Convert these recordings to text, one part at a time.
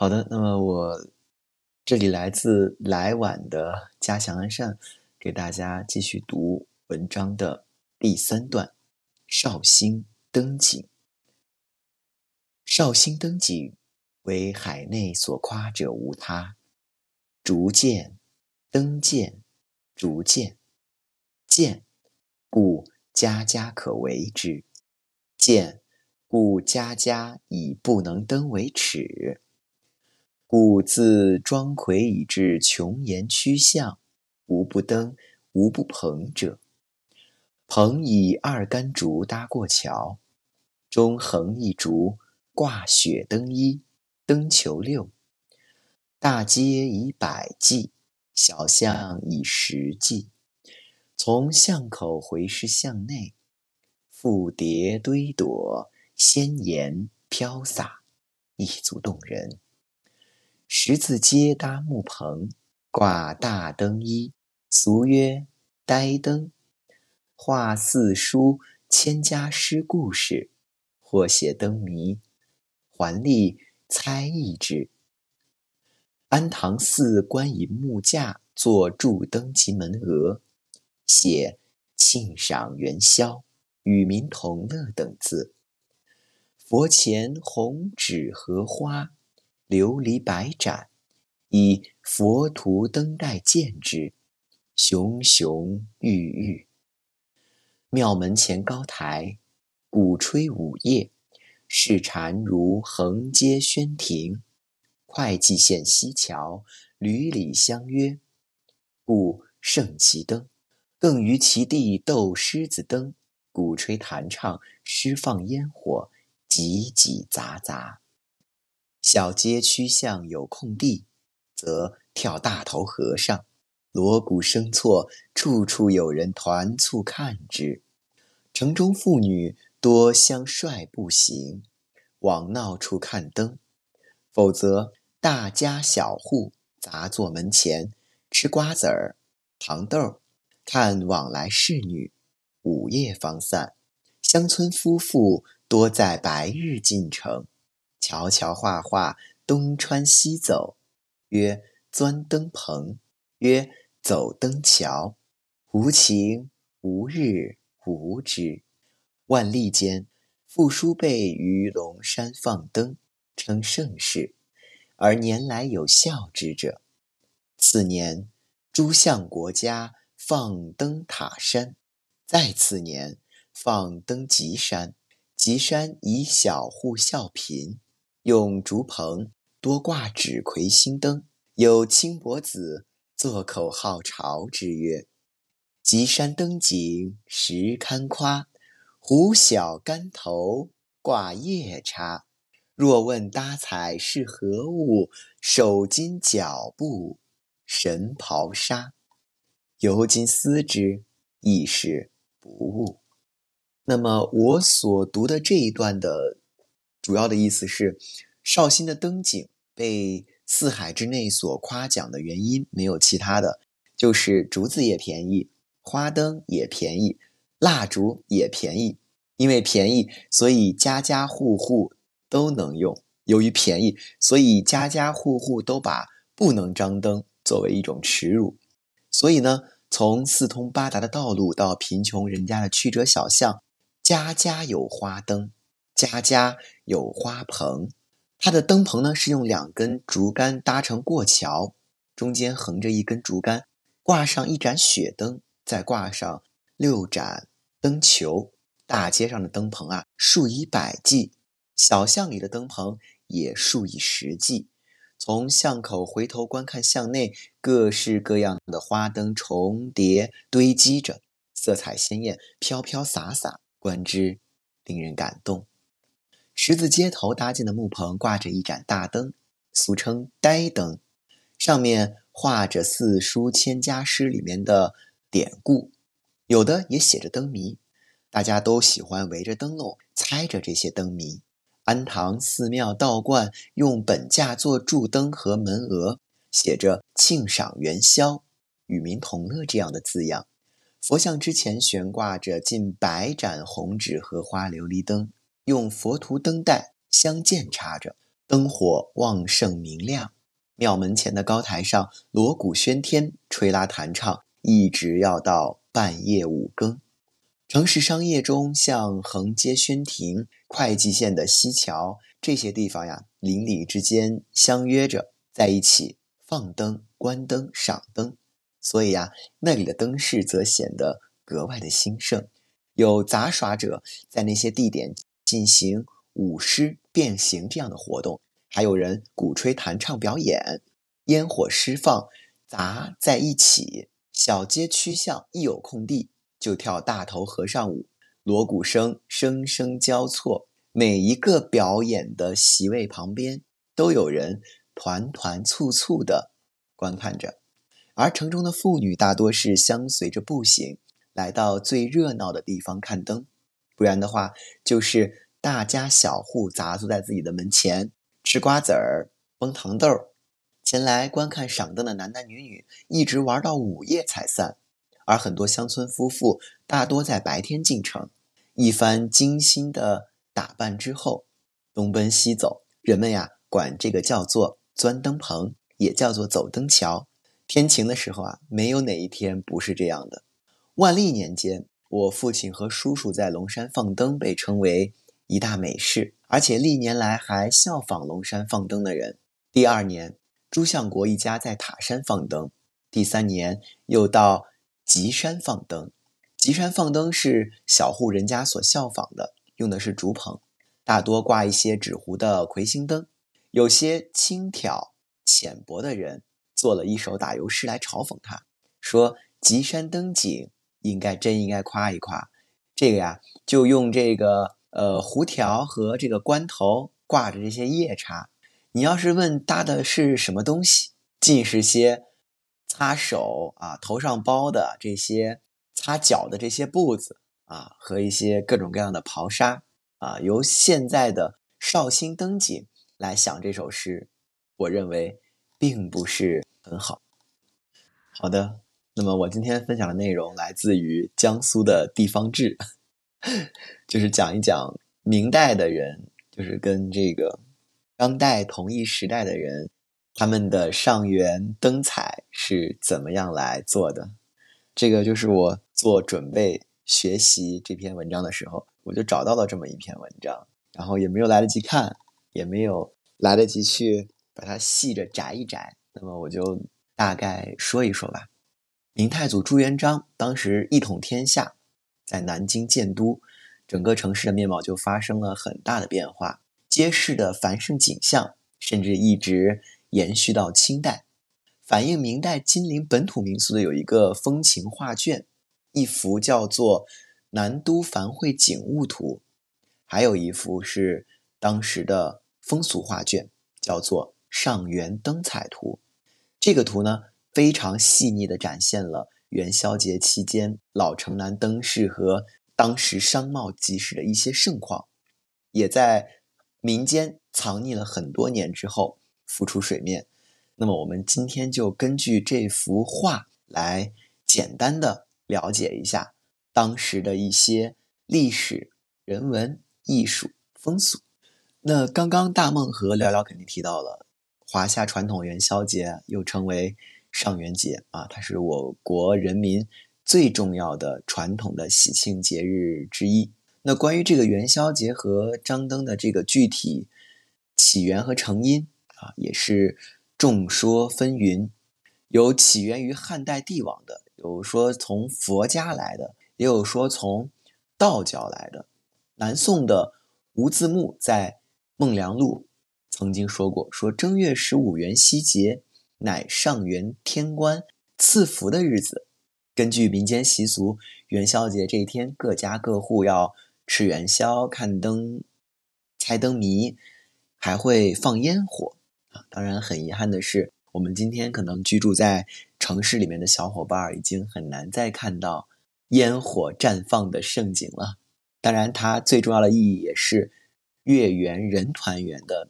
好的，那么我这里来自来晚的家祥安善，给大家继续读文章的第三段：绍兴灯景。绍兴灯景，为海内所夸者无他。竹见，灯见，竹见，见，故家家可为之；见，故家家以不能登为耻。故自庄魁以至琼岩曲巷，无不登，无不棚者。棚以二竿竹搭过桥，中横一竹，挂雪灯一，灯球六。大街以百计，小巷以十计。从巷口回视巷内，复叠堆垛，仙岩飘洒，一足动人。十字街搭木棚，挂大灯一，俗曰呆灯。画四书千家诗故事，或写灯谜，还立猜一之。安堂寺观以木架作柱灯及门额，写庆赏元宵、与民同乐等字。佛前红纸荷花。琉璃百盏，以佛图灯带见之，熊熊郁郁。庙门前高台，鼓吹舞叶，市禅如横街轩庭。会稽县西桥，屡里相约，故盛其灯。更于其地斗狮子灯，鼓吹弹唱，施放烟火，挤挤杂杂。小街曲巷有空地，则跳大头和尚，锣鼓声错，处处有人团簇看之。城中妇女多相率步行，往闹处看灯；否则大家小户杂坐门前，吃瓜子儿、糖豆，看往来侍女。午夜方散，乡村夫妇多在白日进城。桥桥画画，东穿西走，曰钻灯棚，曰走灯桥，无晴无日无之。万历间，傅书辈于龙山放灯，称盛事，而年来有效之者。次年，诸相国家放灯塔山，再次年放灯吉山，吉山以小户效贫。用竹棚多挂纸魁星灯，有轻薄子作口号朝之曰：“吉山灯景实堪夸，虎小竿头挂夜叉。若问搭彩是何物？手巾脚布神袍纱。由今思之，亦是不误。”那么我所读的这一段的。主要的意思是，绍兴的灯景被四海之内所夸奖的原因没有其他的，就是竹子也便宜，花灯也便宜，蜡烛也便宜。因为便宜，所以家家户户都能用；由于便宜，所以家家户户都把不能张灯作为一种耻辱。所以呢，从四通八达的道路到贫穷人家的曲折小巷，家家有花灯。家家有花棚，它的灯棚呢是用两根竹竿搭成过桥，中间横着一根竹竿，挂上一盏雪灯，再挂上六盏灯球。大街上的灯棚啊，数以百计；小巷里的灯棚也数以十计。从巷口回头观看巷内，各式各样的花灯重叠堆积着，色彩鲜艳，飘飘洒洒，观之令人感动。十字街头搭建的木棚挂着一盏大灯，俗称呆灯，上面画着四书千家诗里面的典故，有的也写着灯谜，大家都喜欢围着灯笼猜着这些灯谜。安堂寺庙道观用本架做柱灯和门额，写着“庆赏元宵，与民同乐”这样的字样。佛像之前悬挂着近百盏红纸荷花琉璃灯。用佛图灯带相间插着，灯火旺盛明亮，庙门前的高台上锣鼓喧天，吹拉弹唱，一直要到半夜五更。城市商业中，像横街轩亭、会稽县的西桥这些地方呀，邻里之间相约着在一起放灯、关灯、赏灯，所以呀，那里的灯饰则显得格外的兴盛。有杂耍者在那些地点进行舞狮、变形这样的活动，还有人鼓吹弹唱表演，烟火释放杂在一起，小街曲巷一有空地。就跳大头和尚舞，锣鼓声声声交错，每一个表演的席位旁边都有人团团簇簇的观看着，而城中的妇女大多是相随着步行来到最热闹的地方看灯，不然的话就是大家小户杂坐在自己的门前吃瓜子儿、崩糖豆儿，前来观看赏灯的男男女女一直玩到午夜才散。而很多乡村夫妇大多在白天进城，一番精心的打扮之后，东奔西走。人们呀，管这个叫做钻灯棚，也叫做走灯桥。天晴的时候啊，没有哪一天不是这样的。万历年间，我父亲和叔叔在龙山放灯，被称为一大美事，而且历年来还效仿龙山放灯的人。第二年，朱相国一家在塔山放灯，第三年又到。吉山放灯，吉山放灯是小户人家所效仿的，用的是竹棚，大多挂一些纸糊的魁星灯。有些轻佻浅薄的人做了一首打油诗来嘲讽他，说吉山灯景应该真应该夸一夸。这个呀，就用这个呃胡条和这个关头挂着这些夜叉。你要是问搭的是什么东西，尽是些。擦手啊，头上包的这些擦脚的这些布子啊，和一些各种各样的袍纱啊，由现在的绍兴灯景来想这首诗，我认为并不是很好。好的，那么我今天分享的内容来自于江苏的地方志，就是讲一讲明代的人，就是跟这个当代同一时代的人。他们的上元灯彩是怎么样来做的？这个就是我做准备学习这篇文章的时候，我就找到了这么一篇文章，然后也没有来得及看，也没有来得及去把它细着摘一摘。那么我就大概说一说吧。明太祖朱元璋当时一统天下，在南京建都，整个城市的面貌就发生了很大的变化，街市的繁盛景象，甚至一直。延续到清代，反映明代金陵本土民俗的有一个风情画卷，一幅叫做《南都繁会景物图》，还有一幅是当时的风俗画卷，叫做《上元灯彩图》。这个图呢，非常细腻地展现了元宵节期间老城南灯饰和当时商贸集市的一些盛况，也在民间藏匿了很多年之后。浮出水面，那么我们今天就根据这幅画来简单的了解一下当时的一些历史、人文、艺术、风俗。那刚刚大梦和聊聊肯定提到了华夏传统元宵节，又称为上元节啊，它是我国人民最重要的传统的喜庆节日之一。那关于这个元宵节和张灯的这个具体起源和成因。啊，也是众说纷纭，有起源于汉代帝王的，有说从佛家来的，也有说从道教来的。南宋的吴自牧在《孟良录》曾经说过：“说正月十五元夕节，乃上元天官赐福的日子。根据民间习俗，元宵节这一天，各家各户要吃元宵、看灯、猜灯谜，还会放烟火。”啊，当然很遗憾的是，我们今天可能居住在城市里面的小伙伴已经很难再看到烟火绽放的盛景了。当然，它最重要的意义也是月圆人团圆的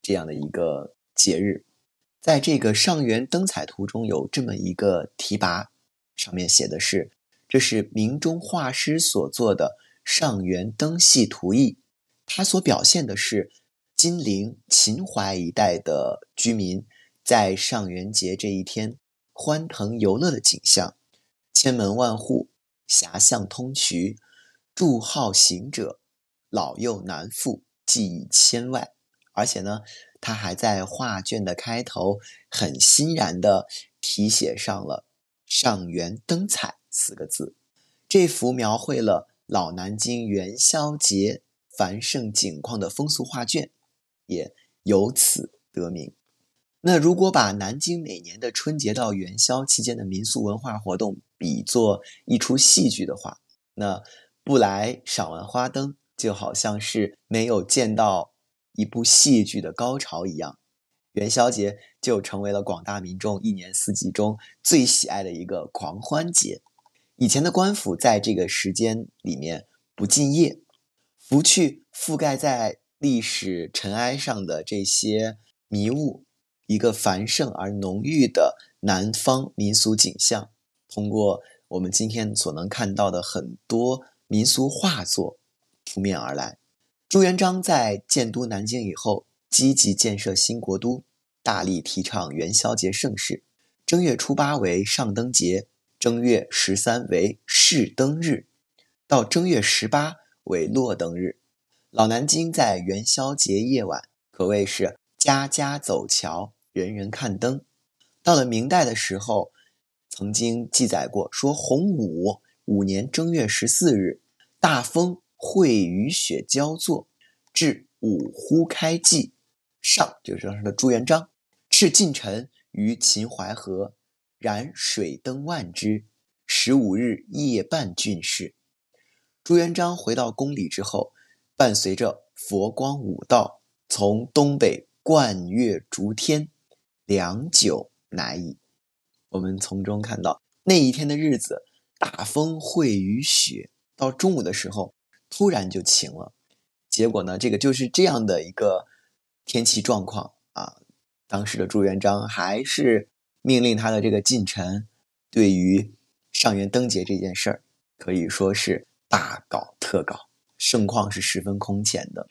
这样的一个节日。在这个上元灯彩图中有这么一个题跋，上面写的是：“这是明中画师所做的上元灯系图意，它所表现的是。”金陵、秦淮一带的居民在上元节这一天欢腾游乐的景象，千门万户，狭巷通衢，住好行者，老幼男妇计以千万。而且呢，他还在画卷的开头很欣然地题写上了“上元灯彩”四个字。这幅描绘了老南京元宵节繁盛景况的风俗画卷，也由此得名。那如果把南京每年的春节到元宵期间的民俗文化活动比作一出戏剧的话，那不来赏完花灯，就好像是没有见到一部戏剧的高潮一样。元宵节就成为了广大民众一年四季中最喜爱的一个狂欢节。以前的官府在这个时间里面不敬业，拂去覆盖在历史尘埃上的这些迷雾，一个繁盛而浓郁的南方民俗景象，通过我们今天所能看到的很多民俗画作扑面而来。朱元璋在建都南京以后，积极建设新国都，大力提倡元宵节盛事，正月初八为上灯节。正月十三为试灯日，到正月十八为落灯日。老南京在元宵节夜晚可谓是家家走桥，人人看灯。到了明代的时候，曾经记载过说，洪武五年正月十四日，大风会雨雪交作，至五呼开季，上就是当时的朱元璋，敕近臣于秦淮河。燃水灯万支，十五日夜半郡事。朱元璋回到宫里之后，伴随着佛光五道，从东北贯月逐天，良久难已。我们从中看到那一天的日子，大风会雨雪，到中午的时候突然就晴了。结果呢，这个就是这样的一个天气状况啊。当时的朱元璋还是。命令他的这个近臣，对于上元灯节这件事儿，可以说是大搞特搞，盛况是十分空前的。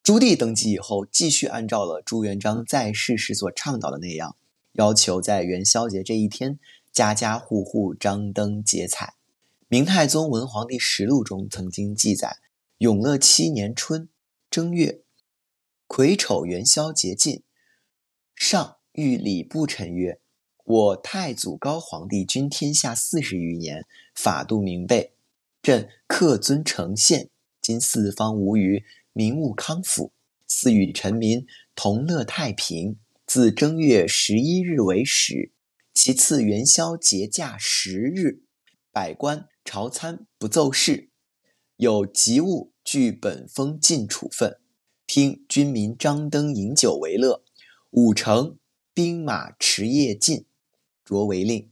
朱棣登基以后，继续按照了朱元璋在世时所倡导的那样，要求在元宵节这一天，家家户户张灯结彩。明太宗文皇帝实录中曾经记载：永乐七年春正月，癸丑元宵节近，上谕礼部臣曰。我太祖高皇帝君天下四十余年，法度明备，朕恪遵承宪。今四方无虞，民务康复，赐与臣民同乐太平。自正月十一日为始，其次元宵节假十日，百官朝参不奏事，有急务据本封进处分，听军民张灯饮酒为乐。五城兵马持夜进。着为令，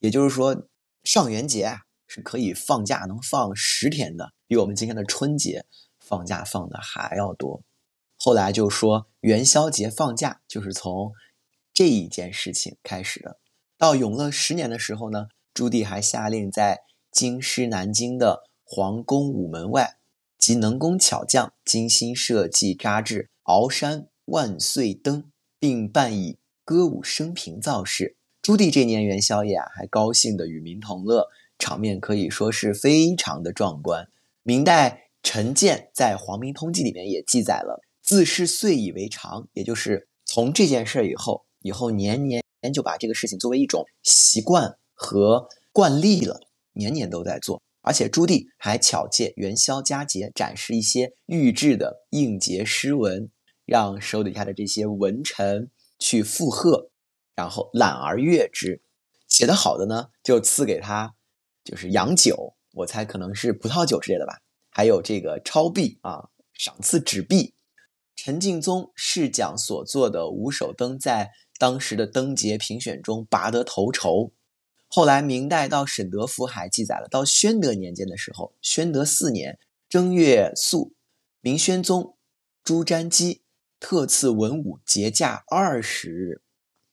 也就是说，上元节啊是可以放假，能放十天的，比我们今天的春节放假放的还要多。后来就说元宵节放假就是从这一件事情开始的。到永乐十年的时候呢，朱棣还下令在京师南京的皇宫午门外，集能工巧匠精心设计扎制鳌山万岁灯，并办以。歌舞升平造势，朱棣这年元宵夜啊，还高兴的与民同乐，场面可以说是非常的壮观。明代陈建在《皇明通记》里面也记载了，自是岁以为常，也就是从这件事以后，以后年年就把这个事情作为一种习惯和惯例了，年年都在做。而且朱棣还巧借元宵佳节，展示一些预制的应节诗文，让手底下的这些文臣。去附和，然后览而阅之，写得好的呢，就赐给他，就是洋酒，我猜可能是葡萄酒之类的吧。还有这个钞币啊，赏赐纸币。陈敬宗试讲所做的五手灯，在当时的灯节评选中拔得头筹。后来明代到沈德福还记载了，到宣德年间的时候，宣德四年正月宿，明宣宗朱瞻基。特赐文武节假二十日，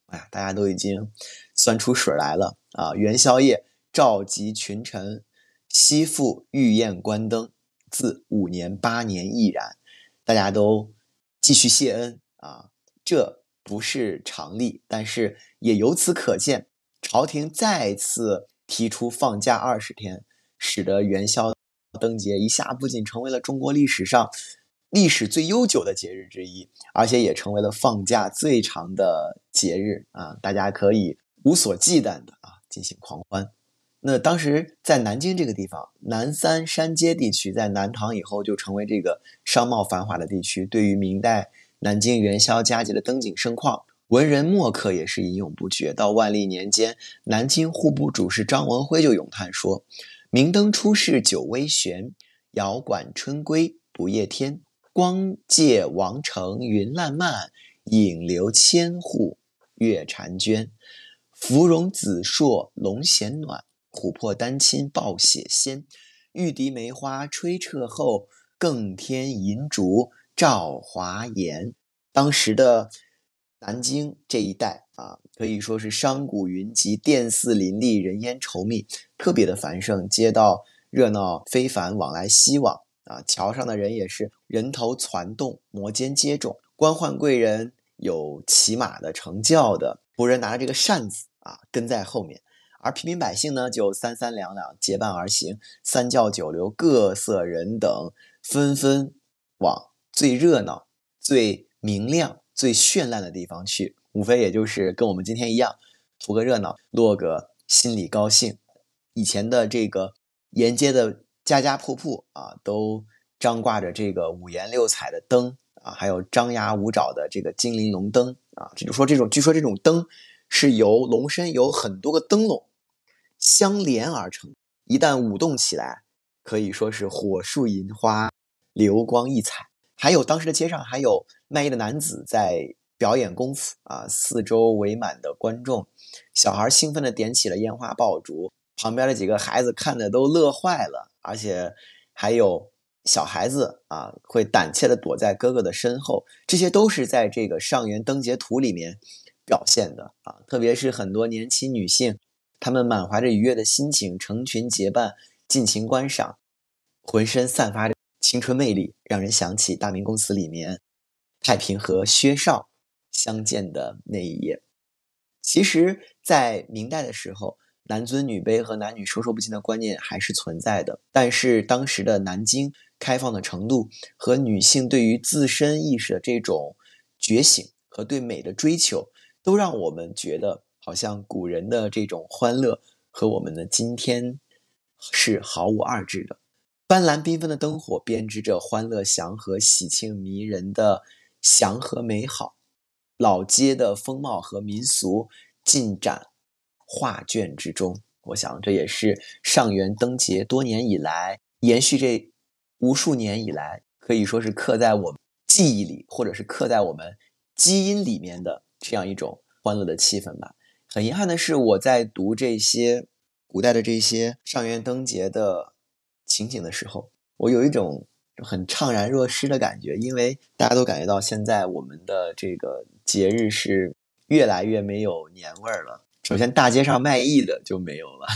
哎呀，大家都已经酸出水来了啊！元宵夜召集群臣，西赴御宴观灯，自五年八年亦然。大家都继续谢恩啊，这不是常例，但是也由此可见，朝廷再次提出放假二十天，使得元宵灯节一下不仅成为了中国历史上历史最悠久的节日之一，而且也成为了放假最长的节日啊！大家可以无所忌惮的啊进行狂欢。那当时在南京这个地方，南三山街地区，在南唐以后就成为这个商贸繁华的地区。对于明代南京元宵佳节的灯景盛况，文人墨客也是吟咏不绝。到万历年间，南京户部主事张文辉就咏叹说：“明灯出世久微悬，遥管春归不夜天。光界王城云烂漫，影流千户月婵娟。芙蓉紫烁龙衔暖。”琥珀丹青报血鲜，玉笛梅花吹彻后，更添银烛照华颜。当时的南京这一带啊，可以说是商贾云集，店肆林立，人烟稠密，特别的繁盛，街道热闹非凡，往来熙往啊。桥上的人也是人头攒动，摩肩接踵，官宦贵人有骑马的，乘轿的，仆人拿着这个扇子啊，跟在后面。而平民百姓呢，就三三两两结伴而行，三教九流、各色人等纷纷往最热闹、最明亮、最绚烂的地方去，无非也就是跟我们今天一样，图个热闹，落个心里高兴。以前的这个沿街的家家铺铺啊，都张挂着这个五颜六彩的灯啊，还有张牙舞爪的这个金鳞龙灯啊，这就说这种，据说这种灯是由龙身有很多个灯笼。相连而成，一旦舞动起来，可以说是火树银花，流光溢彩。还有当时的街上还有卖艺的男子在表演功夫啊，四周围满的观众，小孩兴奋的点起了烟花爆竹，旁边的几个孩子看的都乐坏了，而且还有小孩子啊会胆怯的躲在哥哥的身后，这些都是在这个上元灯节图里面表现的啊，特别是很多年轻女性。她们满怀着愉悦的心情，成群结伴，尽情观赏，浑身散发着青春魅力，让人想起《大明宫词》里面太平和薛绍相见的那一夜。其实，在明代的时候，男尊女卑和男女授受不亲的观念还是存在的，但是当时的南京开放的程度和女性对于自身意识的这种觉醒和对美的追求，都让我们觉得。好像古人的这种欢乐和我们的今天是毫无二致的。斑斓缤纷的灯火编织着欢乐祥和、喜庆迷人的祥和美好。老街的风貌和民俗尽展画卷之中。我想这也是上元灯节多年以来延续这无数年以来，可以说是刻在我们记忆里，或者是刻在我们基因里面的这样一种欢乐的气氛吧。很遗憾的是，我在读这些古代的这些上元灯节的情景的时候，我有一种很怅然若失的感觉，因为大家都感觉到现在我们的这个节日是越来越没有年味儿了。首先，大街上卖艺的就没有了，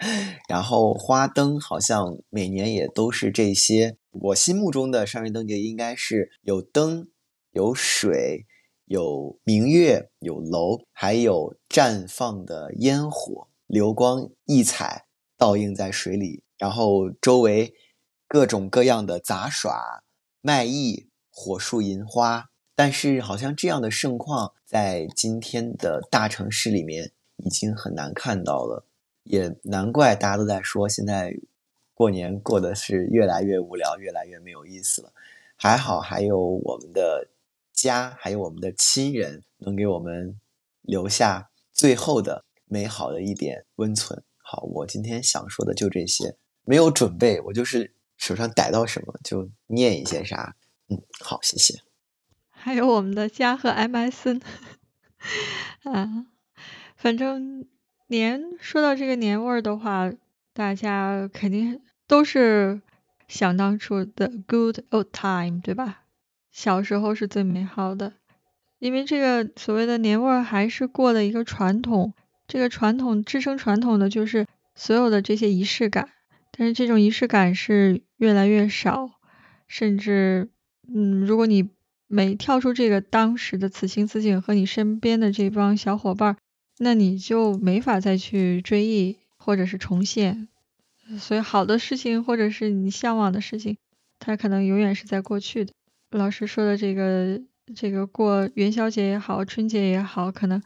然后花灯好像每年也都是这些。我心目中的上元灯节应该是有灯、有水。有明月，有楼，还有绽放的烟火，流光溢彩，倒映在水里。然后周围各种各样的杂耍、卖艺、火树银花。但是好像这样的盛况，在今天的大城市里面已经很难看到了。也难怪大家都在说，现在过年过的是越来越无聊，越来越没有意思了。还好还有我们的。家还有我们的亲人，能给我们留下最后的美好的一点温存。好，我今天想说的就这些，没有准备，我就是手上逮到什么就念一些啥。嗯，好，谢谢。还有我们的家和 M S N 啊，反正年说到这个年味儿的话，大家肯定都是想当初的 good old time，对吧？小时候是最美好的，因为这个所谓的年味儿还是过了一个传统，这个传统支撑传统的就是所有的这些仪式感，但是这种仪式感是越来越少，甚至，嗯，如果你每跳出这个当时的此情此景和你身边的这帮小伙伴，那你就没法再去追忆或者是重现。所以好的事情或者是你向往的事情，它可能永远是在过去的。老师说的这个这个过元宵节也好，春节也好，可能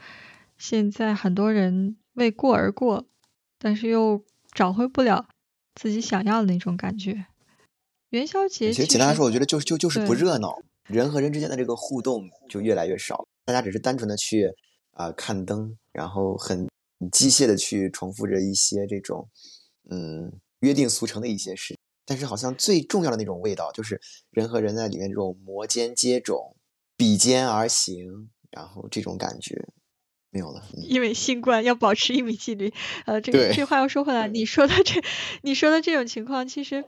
现在很多人为过而过，但是又找回不了自己想要的那种感觉。元宵节其实简单来说，我觉得就就就是不热闹。人和人之间的这个互动就越来越少，大家只是单纯的去啊看灯，然后很机械的去重复着一些这种嗯约定俗成的一些事，但是好像最重要的那种味道，就是人和人在里面这种摩肩接踵、比肩而行，然后这种感觉没有了。因为新冠要保持一米距离，呃，这个这话又说回来，你说的这你说的这种情况，其实。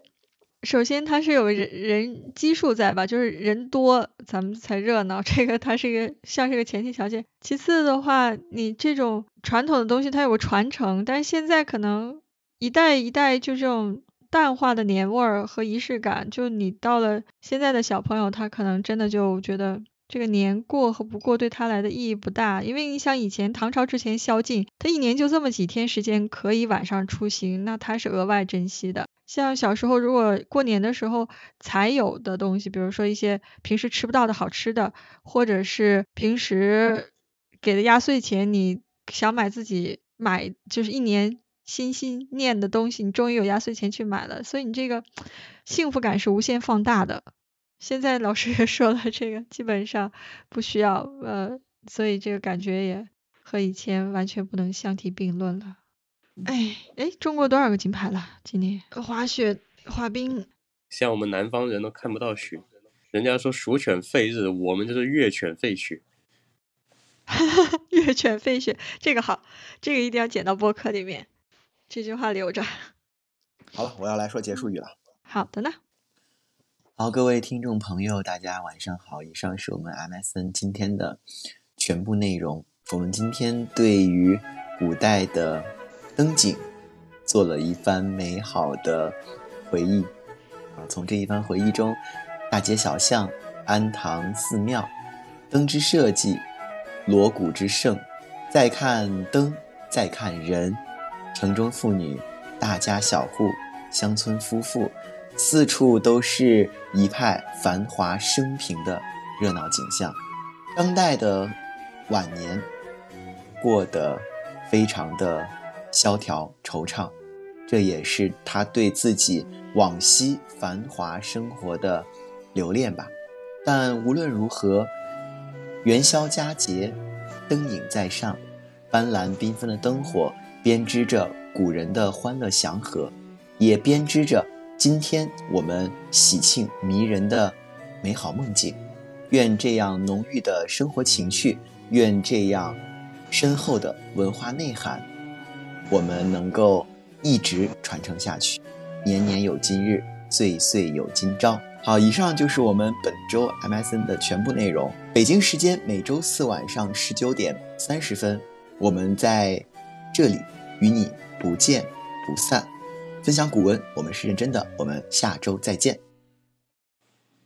首先，它是有人人基数在吧，就是人多咱们才热闹，这个它是一个像是个前提条件。其次的话，你这种传统的东西它有个传承，但是现在可能一代一代就这种淡化的年味儿和仪式感，就你到了现在的小朋友，他可能真的就觉得这个年过和不过对他来的意义不大，因为你想以前唐朝之前宵禁，他一年就这么几天时间可以晚上出行，那他是额外珍惜的。像小时候，如果过年的时候才有的东西，比如说一些平时吃不到的好吃的，或者是平时给的压岁钱，你想买自己买就是一年心心念的东西，你终于有压岁钱去买了，所以你这个幸福感是无限放大的。现在老师也 说了，这个基本上不需要，呃，所以这个感觉也和以前完全不能相提并论了。哎哎，中国多少个金牌了？今年滑雪、滑冰，像我们南方人都看不到雪，人家说蜀犬吠日，我们就是越犬吠雪。哈哈，月犬吠雪，这个好，这个一定要剪到播客里面，这句话留着。好了，我要来说结束语了。好的呢。好，各位听众朋友，大家晚上好。以上是我们 MSN 今天的全部内容。我们今天对于古代的。灯景，做了一番美好的回忆啊！从这一番回忆中，大街小巷、庵堂寺庙、灯之设计、锣鼓之盛，再看灯，再看人，城中妇女、大家小户、乡村夫妇，四处都是一派繁华升平的热闹景象。张岱的晚年过得非常的。萧条惆怅，这也是他对自己往昔繁华生活的留恋吧。但无论如何，元宵佳节，灯影在上，斑斓缤纷的灯火编织着古人的欢乐祥和，也编织着今天我们喜庆迷人的美好梦境。愿这样浓郁的生活情趣，愿这样深厚的文化内涵。我们能够一直传承下去，年年有今日，岁岁有今朝。好，以上就是我们本周 MSN 的全部内容。北京时间每周四晚上十九点三十分，我们在这里与你不见不散。分享古文，我们是认真的。我们下周再见。